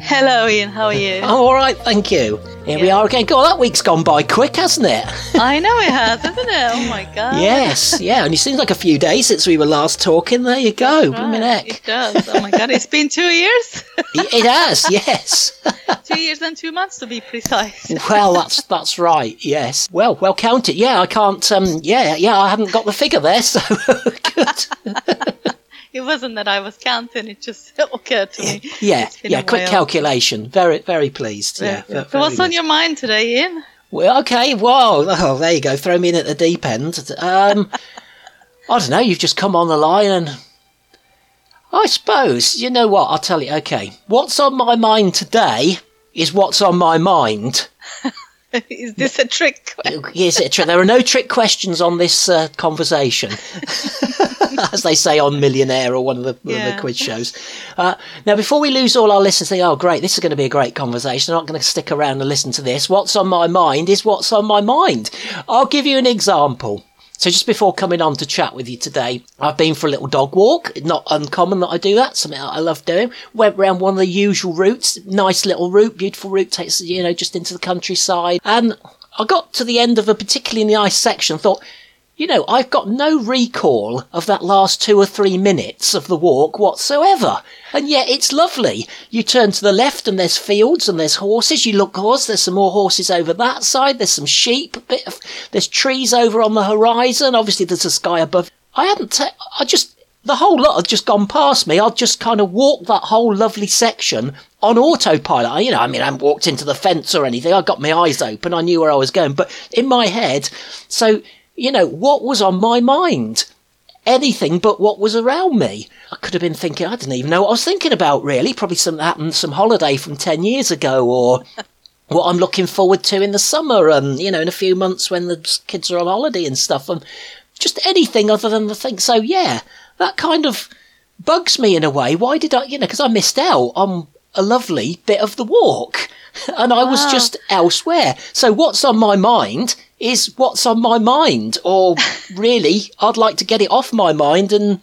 Hello, Ian. How are you? I'm all right, thank you. Here we are again. God, that week's gone by quick, hasn't it? I know it has, hasn't it? Oh my god. yes, yeah. And it seems like a few days since we were last talking. There you go. Right, heck. It does. Oh my god, it's been two years. it has, yes. two years and two months to be precise. well, that's that's right. Yes. Well, well count it. Yeah, I can't. Um. Yeah, yeah. I haven't got the figure there, so good. It wasn't that I was counting; it just occurred to me. Yeah, yeah. Quick while. calculation. Very, very pleased. Yeah. good. ve- So, what's very on your mind today, Ian? Well, okay. Well, oh, there you go. Throw me in at the deep end. Um, I don't know. You've just come on the line, and I suppose you know what. I'll tell you. Okay, what's on my mind today is what's on my mind. Is this a trick? Is it a trick? There are no trick questions on this uh, conversation, as they say on Millionaire or one of the, Yeah. the quiz shows. Uh, now, before we lose all our listeners, think, oh, great, this is going to be a great conversation. I'm not going to stick around and listen to this. What's on my mind is what's on my mind. I'll give you an example. So just before coming on to chat with you today, I've been for a little dog walk. Not uncommon that I do that. Something I love doing. Went around one of the usual routes. Nice little route, beautiful route. Takes you know just into the countryside. And I got to the end of a particularly nice section. Thought, you know, I've got no recall of that last two or three minutes of the walk whatsoever. And yet it's lovely. You turn to the left and there's fields and there's horses. You look horse, there's some more horses over that side. There's some sheep, of, there's trees over on the horizon. Obviously there's a sky above. I hadn't, ta- I just, the whole lot had just gone past me. I'd just kind of walked that whole lovely section on autopilot. I- You know, I mean, I hadn't walked into the fence or anything. I got my eyes open. I knew where I was going. But in my head, so, you know, what was on my mind? Anything but what was around me. I could have been thinking, I didn't even know what I was thinking about, really. Probably something happened, some holiday from 10 years ago or what I'm looking forward to in the summer and, you know, in a few months when the kids are on holiday and stuff. And just anything other than the thing. So, yeah, that kind of bugs me in a way. Why did I, you know, because I missed out on a lovely bit of the walk and I was Wow. just elsewhere. So, what's on my mind is what's on my mind. Or really, I'd like to get it off my mind and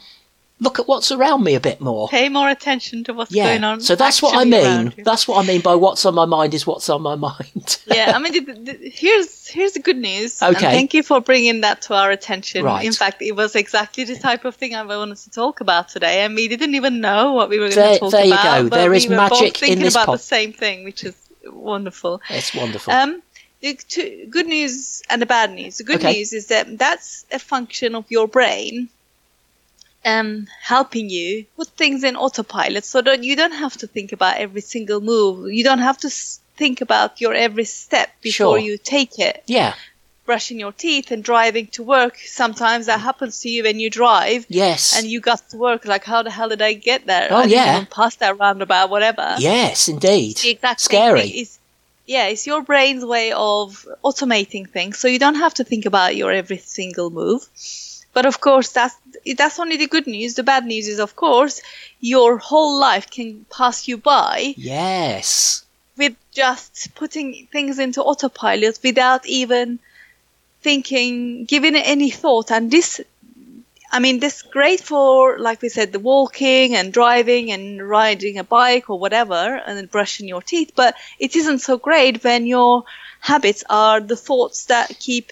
look at what's around me a bit more. Pay more attention to what's Yeah. going on. So that's what I mean. That's what I mean by what's on my mind is what's on my mind. yeah, I mean, the, the, here's here's the good news. and Okay. thank you for bringing that to our attention. Right. In fact, it was exactly the type of thing I wanted to talk about today, and we didn't even know what we were going There- to talk about. there you about. go. There we is were magic both in thinking this about the same thing, which is wonderful. it's wonderful. Um, the two, good news and the bad news. The good Okay. news is that that's a function of your brain um, helping you put things in autopilot so that you don't have to think about every single move. You don't have to think about your every step before Sure. you take it. yeah. Brushing your teeth and driving to work. Sometimes that happens to you when you drive. Yes. And you got to work like, how the hell did I get there? Oh, I yeah. pass that roundabout, whatever yes, indeed. the exact Scary. thing is yeah it's your brain's way of automating things so you don't have to think about your every single move. But of course that's that's only the good news. The bad news is of course your whole life can pass you by Yes. with just putting things into autopilot without even thinking giving it any thought. And this I mean, this great for, like we said, the walking and driving and riding a bike or whatever, and then brushing your teeth. But it isn't so great when your habits are the thoughts that keep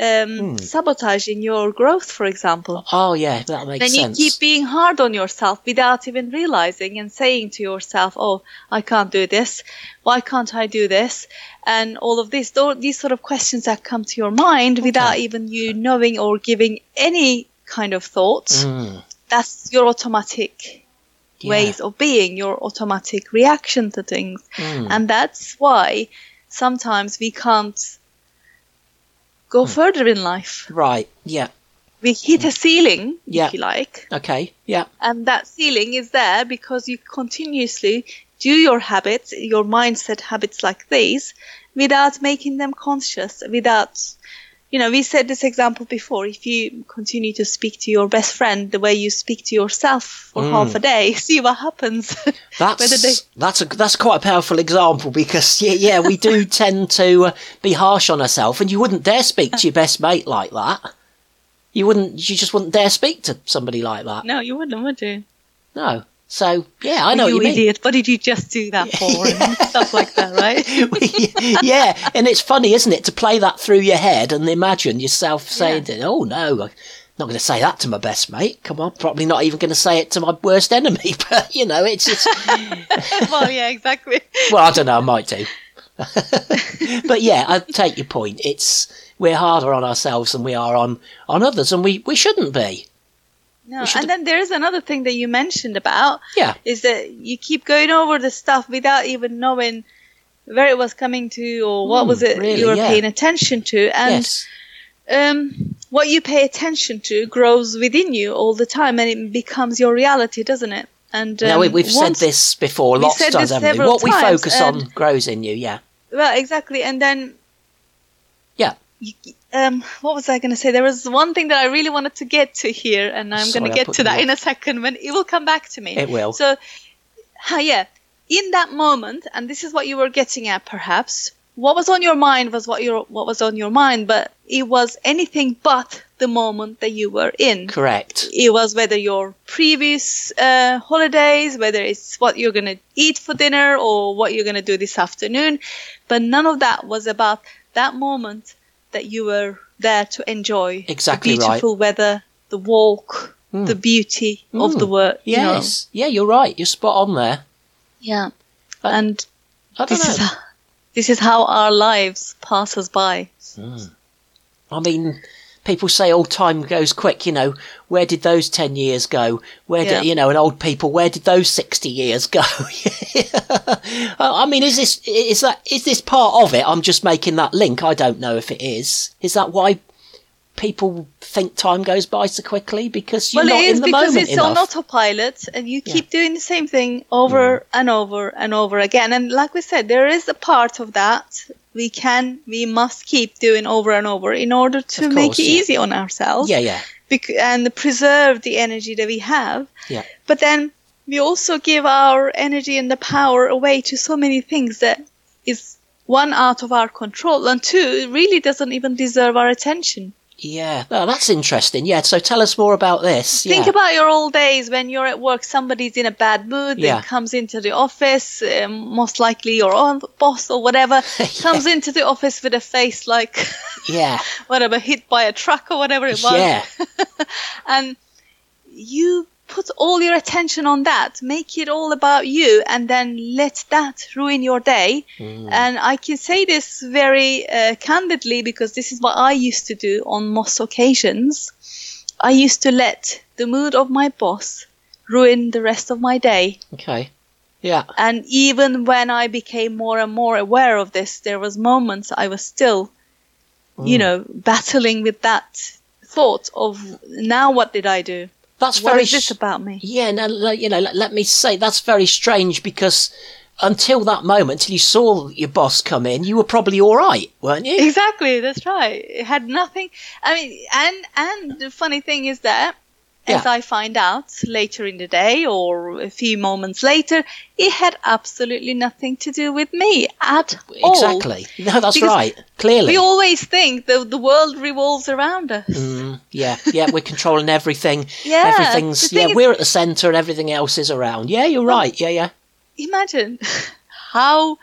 um, sabotaging your growth, for example. Oh yeah, that makes then you keep being hard on yourself without even realizing and saying to yourself, "Oh, I can't do this. Why can't I do this?" And all of this, these sort of questions that come to your mind without even you knowing or giving any kind of thought. Mm, That's your automatic yeah. ways of being, your automatic reaction to things. Mm. And that's why sometimes we can't go Hmm. further in life. Right. Yeah. We hit a ceiling, Yeah. if you like, Okay. Yeah. and that ceiling is there because you continuously do your habits, your mindset habits like these, without making them conscious, without you know, we said this example before. If you continue to speak to your best friend the way you speak to yourself for Mm. half a day, see what happens. That's they- that's a that's quite a powerful example because yeah yeah we do tend to uh, be harsh on ourselves and you wouldn't dare speak to your best mate like that. You wouldn't you just wouldn't dare speak to somebody like that. no, you wouldn't, would you? No. So yeah, I know you what you mean. idiot. What did you just do that for? And stuff like that, right? yeah, and it's funny, isn't it, to play that through your head and imagine yourself saying, "Oh no, I'm not going to say that to my best mate." Come on, probably not even going to say it to my worst enemy. But you know, it's just well, yeah, exactly. well, I don't know, I might do. but yeah, I take your point. It's we're harder on ourselves than we are on on others, and we we shouldn't be. No, and then there's another thing that you mentioned about Yeah, is that you keep going over the stuff without even knowing where it was coming to or what Mm, was it really, you were yeah. paying attention to. And yes, um, what you pay attention to grows within you all the time, and it becomes your reality, doesn't it? And um, now we, we've said this before lots of times, haven't we? What we focus on grows in you. Yeah, Well, exactly, and then um, what was I going to say? There was one thing that I really wanted to get to here, and I'm going to get to that off. in a second. When it will come back to me. It will. So, uh, yeah, in that moment, and this is what you were getting at, perhaps. What was on your mind was what your what was on your mind, but it was anything but the moment that you were in. Correct. It was whether your previous uh, holidays, whether it's what you're going to eat for dinner or what you're going to do this afternoon. But none of that was about that moment that you were there to enjoy. Exactly the right. beautiful weather, the walk, Mm. the beauty of Mm. the world. you know. Yes. Yeah, you're right. You're spot on there. Yeah. And I don't this is how, this is how our lives pass us by. I mean, people say all time goes quick. You know, where did those ten years go? Where Yeah. did you know? And old people, where did those sixty years go? I mean, is this is that is this part of it? I'm just making that link. I don't know if it is. Is that why people think time goes by so quickly because you're well, not it is in the because moment it's on enough? autopilot, and you keep doing the same thing over mm. and over and over again. And like we said, there is a part of that we can, we must keep doing over and over in order to Of make it yeah. easy on ourselves. yeah, yeah, bec- and preserve the energy that we have. yeah. But then we also give our energy and the power away to so many things that is one out of our control, and two, it really doesn't even deserve our attention. Yeah, oh, that's interesting. Yeah, so tell us more about this. Think yeah. about your old days when you're at work, somebody's in a bad mood, Yeah. then comes into the office, um, most likely your own boss or whatever, comes into the office with a face like, yeah, whatever, hit by a truck or whatever it was. yeah, and you put all your attention on that. Make it all about you and then let that ruin your day. And i can say this very uh, candidly because this is what i used to do on most occasions. I used to let the mood of my boss ruin the rest of my day. Okay, yeah, and even when i became more and more aware of this there was moments i was still you know battling with that thought of now what did i do that's what very. is this about me? Yeah, no, no, you know, let, let me say that's very strange because until that moment, till you saw your boss come in, you were probably all right, weren't you? Exactly, that's right. It had nothing. I mean, and and the funny thing is that, as I find out later in the day or a few moments later, it had absolutely nothing to do with me at all. Exactly. No, that's Because right. Clearly. We always think the the world revolves around us. Mm, yeah, yeah, we're controlling everything. Yeah, Everything's yeah, is- we're at the centre and everything else is around. Yeah, you're right. Yeah, yeah. Imagine how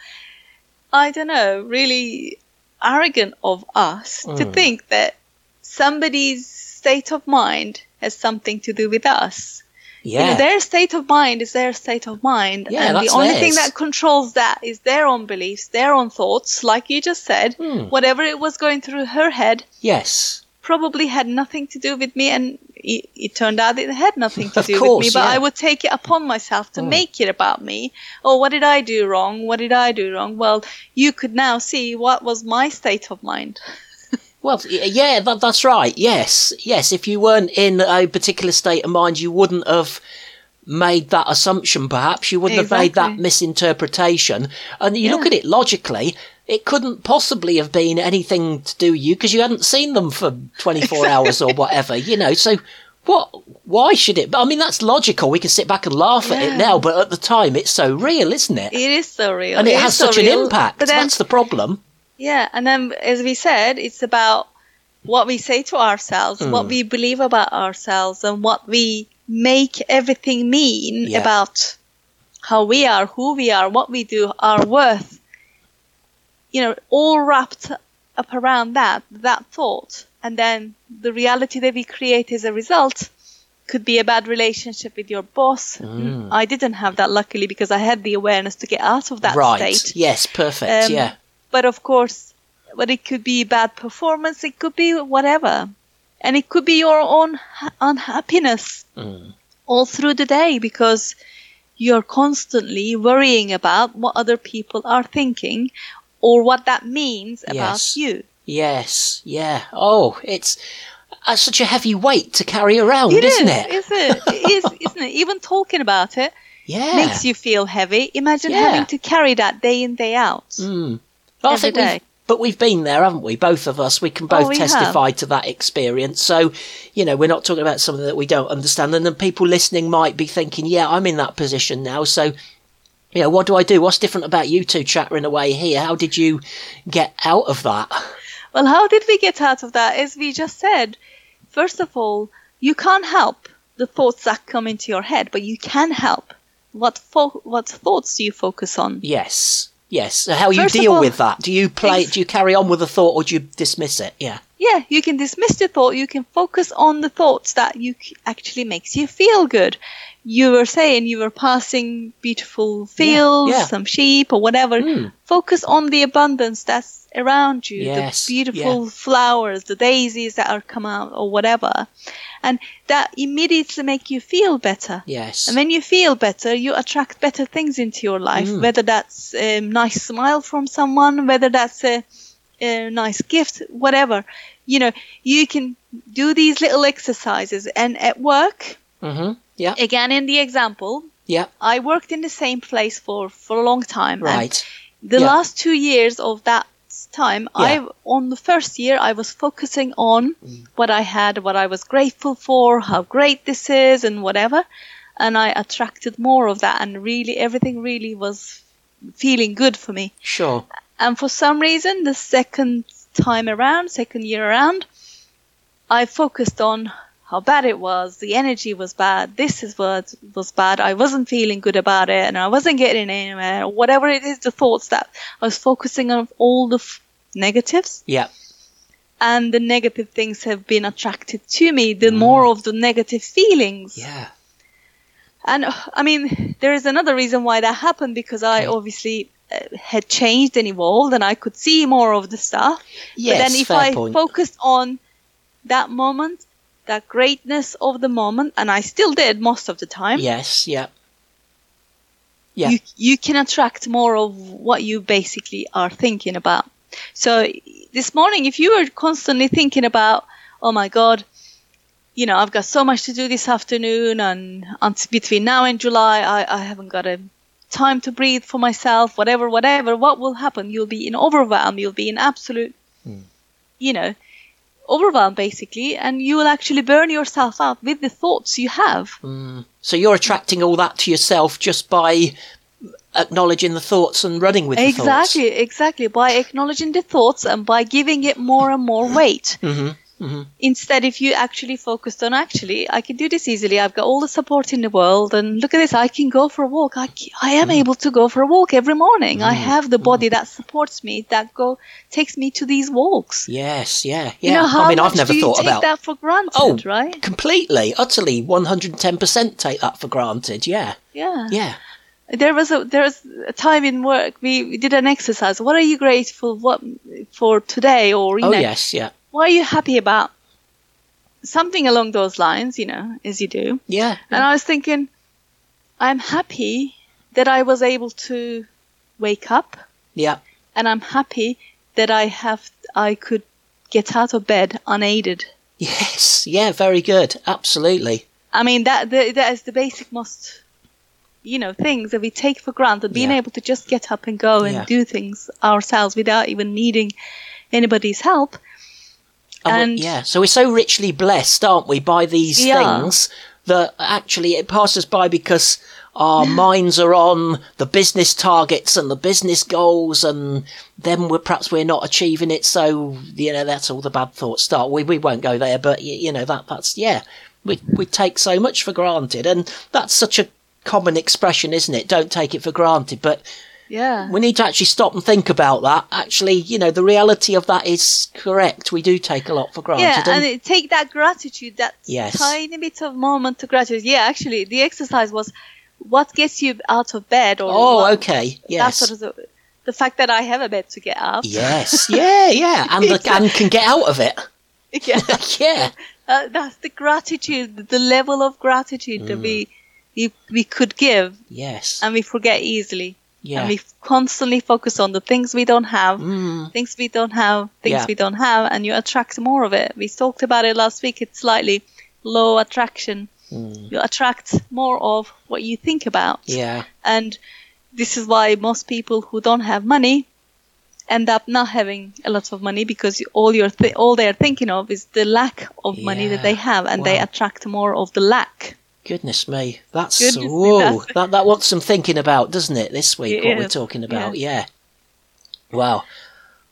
I don't know, really arrogant of us to Mm. think that somebody's state of mind has something to do with us. Yeah. You know, their state of mind is their state of mind. Yeah, and the only thing that controls that is their own beliefs, their own thoughts, like you just said. Hmm. Whatever it was going through her head yes. probably had nothing to do with me and it, it turned out it had nothing to do course, with me but yeah. i would take it upon myself to Mm. make it about me oh what did i do wrong what did i do wrong well you could now see what was my state of mind Well, yeah, that, that's right. Yes, yes. If you weren't in a particular state of mind, you wouldn't have made that assumption. Perhaps you wouldn't have made that misinterpretation. And you look at it logically, it couldn't possibly have been anything to do with you because you hadn't seen them for twenty four hours or whatever. You know, so. What? Why should it? But I mean, that's logical. We can sit back and laugh at it now, but at the time, it's so real, isn't it? it is so real and it has so such an real, impact. then That's the problem. Yeah and then as we said it's about what we say to ourselves what Mm. we believe about ourselves and what we make everything mean Yeah. about how we are who we are what we do our worth you know all wrapped up around that that thought and then the reality that we create as a result could be a bad relationship with your boss Mm. i didn't have that luckily because i had the awareness to get out of that right. state Yes. Perfect. Um, yeah. But of course, but it could be bad performance, it could be whatever. And it could be your own unhappiness Mm. all through the day because you're constantly worrying about what other people are thinking or what that means about Yes. you. Yes, yeah. Oh, it's uh, such a heavy weight to carry around, It isn't is, it? is it? It is, isn't it? Even talking about it yeah. makes you feel heavy. Imagine Yeah. having to carry that day in, day out. Mm. I every we've, but we've been there, haven't we? Both of us. We can oh, both Oh, we testify to that experience. So, you know, we're not talking about something that we don't understand. And then people listening might be thinking, yeah, I'm in that position now. So, you know, what do I do? What's different about you two chattering away here? How did you get out of that? Well, how did we get out of that? As we just said, first of all, you can't help the thoughts that come into your head, but you can help. What fo- what thoughts do you focus on? Yes. Yes. So how you First deal all, with that? Do you play? ex- Do you carry on with the thought, or do you dismiss it? Yeah. Yeah, you can dismiss the thought. You can focus on the thoughts that you actually makes you feel good. You were saying you were passing beautiful fields, yeah. some sheep or whatever. Mm. Focus on the abundance that's around you, Yes, the beautiful flowers, the daisies that are come out or whatever. And that immediately make you feel better. Yes. And when you feel better, you attract better things into your life, Mm. whether that's a nice smile from someone, whether that's a, a nice gift, whatever. You know, you can do these little exercises. And at work, mm-hmm. Yeah. again, in the example, Yeah. I worked in the same place for, for a long time. Right. the Yeah. last two years of that time, Yeah. I on the first year I was focusing on Mm. what I had, what I was grateful for, how great this is, and whatever, and I attracted more of that, and really everything really was feeling good for me. Sure. And for some reason, the second time around, second year around, I focused on how bad it was. The energy was bad. This is what was bad. I wasn't feeling good about it, and I wasn't getting anywhere. Whatever it is, the thoughts that I was focusing on all the f- negatives, Yeah. and the negative things have been attracted to me. The mm. more of the negative feelings. Yeah. And I mean, there is another reason why that happened because I obviously had changed and evolved and I could see more of the stuff. Yes. but then if I point. focused on that moment, that greatness of the moment, and I still did most of the time, yes. Yeah. Yeah. you, you can attract more of what you basically are thinking about. So this morning, if you were constantly thinking about, oh my God, you know, I've got so much to do this afternoon, and until between now and July, I, I haven't got a time to breathe for myself, whatever, whatever, what will happen? You'll be in overwhelm, you'll be in absolute, Hmm. you know, overwhelm basically, and you will actually burn yourself out with the thoughts you have. Mm. So you're attracting all that to yourself just by acknowledging the thoughts and running with exactly, exactly. By acknowledging the thoughts and by giving it more and more weight. the thoughts. hmm Instead, if you actually focused on actually, I can do this easily. I've got all the support in the world, and look at this. I can go for a walk. I, I am mm-hmm. able to go for a walk every morning. I mm-hmm. have the body mm-hmm. that supports me, that go takes me to these walks. Yes, yeah, yeah. You know, how I mean, I've never thought take about that for granted, Oh, right? completely, utterly, one hundred and ten percent take that for granted. Yeah, Yeah. yeah, There was a there was a time in work we, we did an exercise. What are you grateful what for today, or you oh know, yes, yeah, what are you happy about? Something along those lines, you know, as you do. yeah, And I was thinking, I'm happy that I was able to wake up, yeah, and I'm happy that I have I could get out of bed unaided. yes, yeah. Very good, absolutely. I mean that the, that is the basic most you know things that we take for granted. Being Yeah. able to just get up and go and Yeah. do things ourselves without even needing anybody's help. And yeah, so we're so richly blessed, aren't we, by these Yeah. things that actually it passes by because our minds are on the business targets and the business goals, and then we're perhaps we're not achieving it. So you know that's all the bad thoughts start. We we won't go there, but you know that that's yeah. We we take so much for granted, and that's such a common expression, isn't it? Don't take it for granted, but Yeah. we need to actually stop and think about that. Actually, you know, the reality of that is correct. We do take a lot for granted. Yeah, and- and it, take that gratitude, that Yes. tiny bit of moment of gratitude. Yeah, actually, the exercise was what gets you out of bed, or oh, what, okay. That's Yes. sort of the, the fact that I have a bed to get out. Yes. Yeah, yeah. And, the, and can get out of it. yeah. Yeah. Uh, that's the gratitude, the level of gratitude Mm. that we, we we could give, Yes. and we forget easily. Yeah. And we constantly focus on the things we don't have, Mm. things we don't have, things Yeah. we don't have, and you attract more of it. We talked about it last week. It's slightly low attraction. Mm. You attract more of what you think about. Yeah. And this is why most people who don't have money end up not having a lot of money because all you're th- all they're thinking of is the lack of money Yeah. that they have, and they attract more of the lack. Goodness me. That's Goodness me, that's- That that wants some thinking about, doesn't it, this week, It what we're talking about. Yeah. Wow.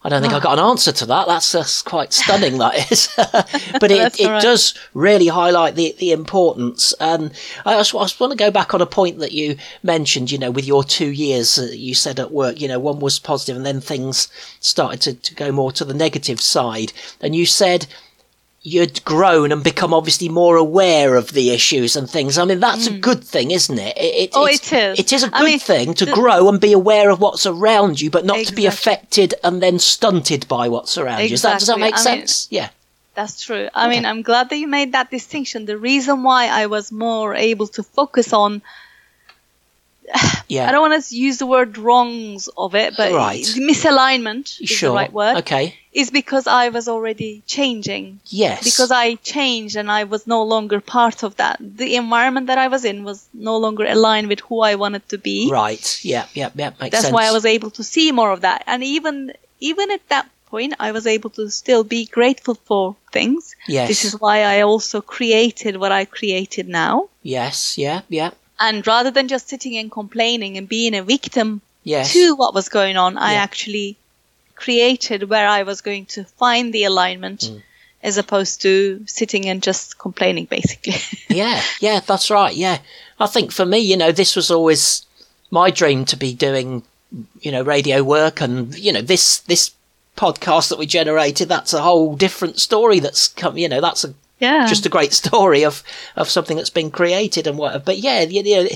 I don't think I Ah. got an answer to that. That's, that's quite stunning, that is. but it, it right. does really highlight the, the importance. And I just, I just want to go back on a point that you mentioned, you know, with your two years, uh, you said at work, you know, one was positive and then things started to, to go more to the negative side. And you said you'd grown and become obviously more aware of the issues and things. I mean, that's a good thing, isn't it? it, it Mm. Oh, it is. It is a I good mean, thing to grow and be aware of what's around you, but not to be affected and then stunted by what's around you. Does that, does that make I mean- sense? yeah. That's true. I mean, I'm glad that you made that distinction. The reason why I was more able to focus on Yeah. I don't want to use the word wrongs of it, but Right. misalignment is sure. the right word. Okay. Is because I was already changing. Yes. Because I changed and I was no longer part of that. The environment that I was in was no longer aligned with who I wanted to be. Right. Yeah. Yeah. Yeah. Makes That's sense. why I was able to see more of that. And even even at that point, I was able to still be grateful for things. Yes. This is why I also created what I created now. Yes. Yeah. Yeah. And rather than just sitting and complaining and being a victim Yes. to what was going on, I actually created where I was going to find the alignment Mm. as opposed to sitting and just complaining, basically. yeah, yeah, that's right. Yeah, I think for me, you know, this was always my dream to be doing, you know, radio work, and you know, this this podcast that we generated, that's a whole different story. That's come, you know, that's a yeah. just a great story of of something that's been created and whatever. But yeah, you know,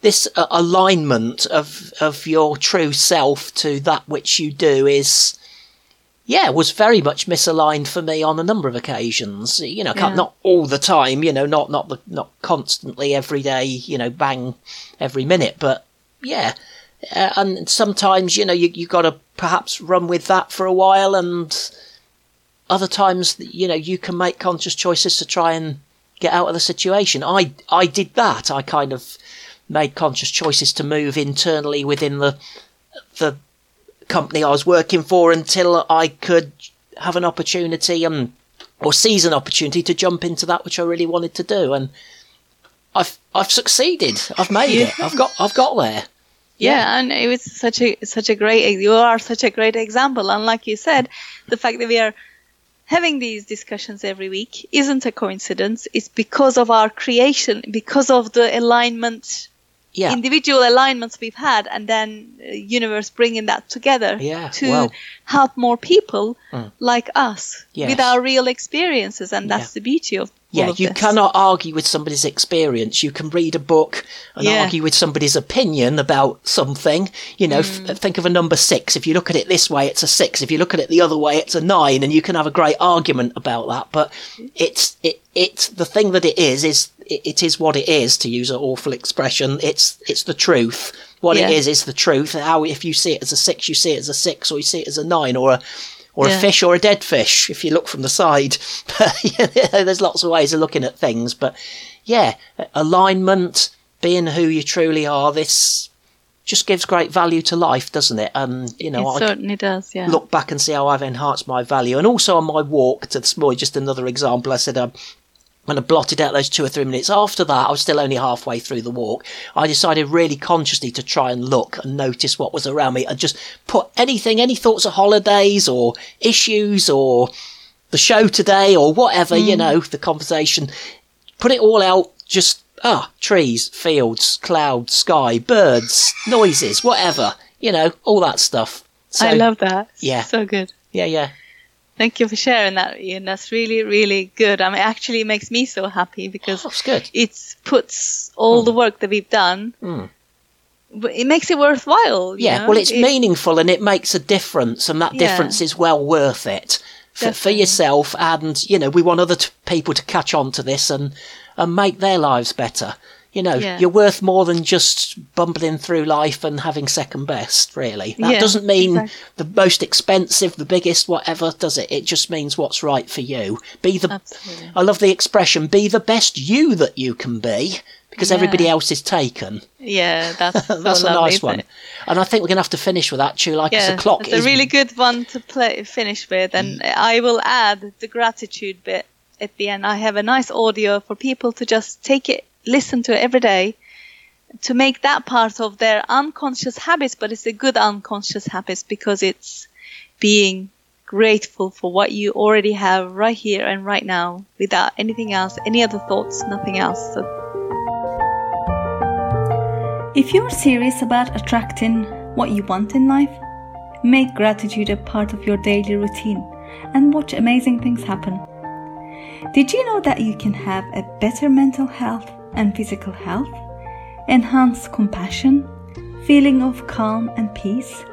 this uh, alignment of of your true self to that which you do is. Yeah, was very much misaligned for me on a number of occasions. You know, Yeah. not all the time. You know, not not the, not constantly every day. You know, bang every minute. But yeah, uh, and sometimes you know you you got to perhaps run with that for a while, and other times you know you can make conscious choices to try and get out of the situation. I I did that. I kind of made conscious choices to move internally within the the company I was working for until I could have an opportunity and or seize an opportunity to jump into that which I really wanted to do and I've I've succeeded. I've made it. I've got I've got there. yeah, and it was such a such a great. You are such a great example. And like you said, the fact that we are having these discussions every week isn't a coincidence. It's because of our creation, because of the alignment, Yeah. individual alignments we've had, and then uh, universe bringing that together Yeah, to help more people Mm. like us Yes. with our real experiences, and that's Yeah. the beauty of Yeah, you this. cannot argue with somebody's experience. You can read a book and Yeah. argue with somebody's opinion about something. You know, Mm. f- think of a number six. If you look at it this way, it's a six. If you look at it the other way, it's a nine, and you can have a great argument about that. But it's it it's the thing that it is is it, it is what it is. To use an awful expression, it's it's the truth. What it Yeah. is is the truth. How if you see it as a six, you see it as a six, or you see it as a nine, or a or a fish or a dead fish if you look from the side. There's lots of ways of looking at things, but yeah, alignment, being who you truly are, this just gives great value to life, doesn't it? And you know, it I certainly does. Yeah. look back and see how I've enhanced my value, and also on my walk to this morning, just another example. I said um, when I blotted out those two or three minutes after that, I was still only halfway through the walk. I decided really consciously to try and look and notice what was around me and just put anything, any thoughts of holidays or issues or the show today or whatever, you know, the conversation, put it all out, just, ah, trees, fields, cloud, sky, birds, noises, whatever, you know, all that stuff. So, I love that. yeah. So good. yeah, yeah. Thank you for sharing that, Ian. That's really, really good. I mean, actually, it makes me so happy because good. it puts all the work that we've done. Mm. It makes it worthwhile. you Yeah, know? well, it's It- meaningful and it makes a difference, and that Yeah. difference is well worth it for, for yourself. And you know, we want other t- people to catch on to this and and make their lives better. You know, Yeah. you're worth more than just bumbling through life and having second best. Really, that Yeah, doesn't mean exactly. the most expensive, the biggest, whatever. Does it? It just means what's right for you. Be the. Absolutely. I love the expression. Be the best you that you can be, because Yeah. everybody else is taken. Yeah, that's so That's a lovely, nice one. it? And I think we're going to have to finish with that, too. Like Yeah, it's a clock. it's a really good one to play finish with, and Mm. I will add the gratitude bit at the end. I have a nice audio for people to just take it, listen to every day, to make that part of their unconscious habits. But it's a good unconscious habits because it's being grateful for what you already have right here and right now, without anything else, any other thoughts, nothing else. So If you're serious about attracting what you want in life, make gratitude a part of your daily routine and watch amazing things happen. Did you know that you can have a better mental health and physical health, enhance compassion, feeling of calm and peace,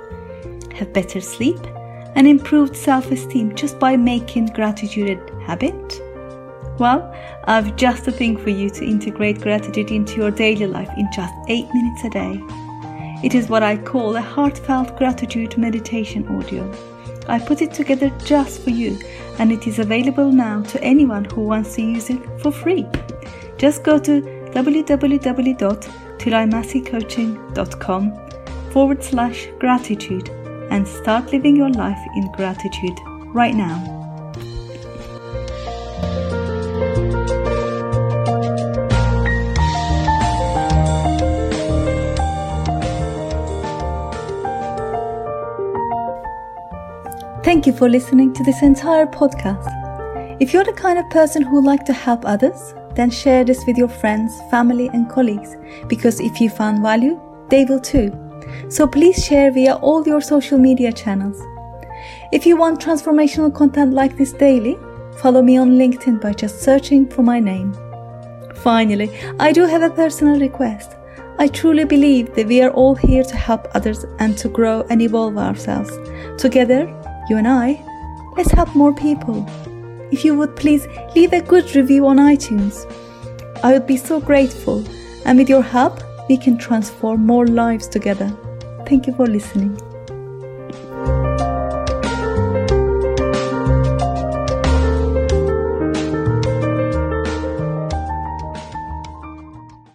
have better sleep, and improved self esteem just by making gratitude a habit? Well, I've just a thing for you to integrate gratitude into your daily life in just 8 minutes a day. It is what I call a heartfelt gratitude meditation audio. I put it together just for you and it is available now to anyone who wants to use it for free. Just go to www.tulaimassicoaching.com forward slash gratitude and start living your life in gratitude right now. Thank you for listening to this entire podcast. If you're the kind of person who would like to help others, then share this with your friends, family, and colleagues because if you found value, they will too. So please share via all your social media channels. If you want transformational content like this daily, follow me on LinkedIn by just searching for my name. Finally, I do have a personal request. I truly believe that we are all here to help others and to grow and evolve ourselves. Together, you and I, let's help more people. If you would please leave a good review on iTunes, I would be so grateful. And with your help, we can transform more lives together. Thank you for listening.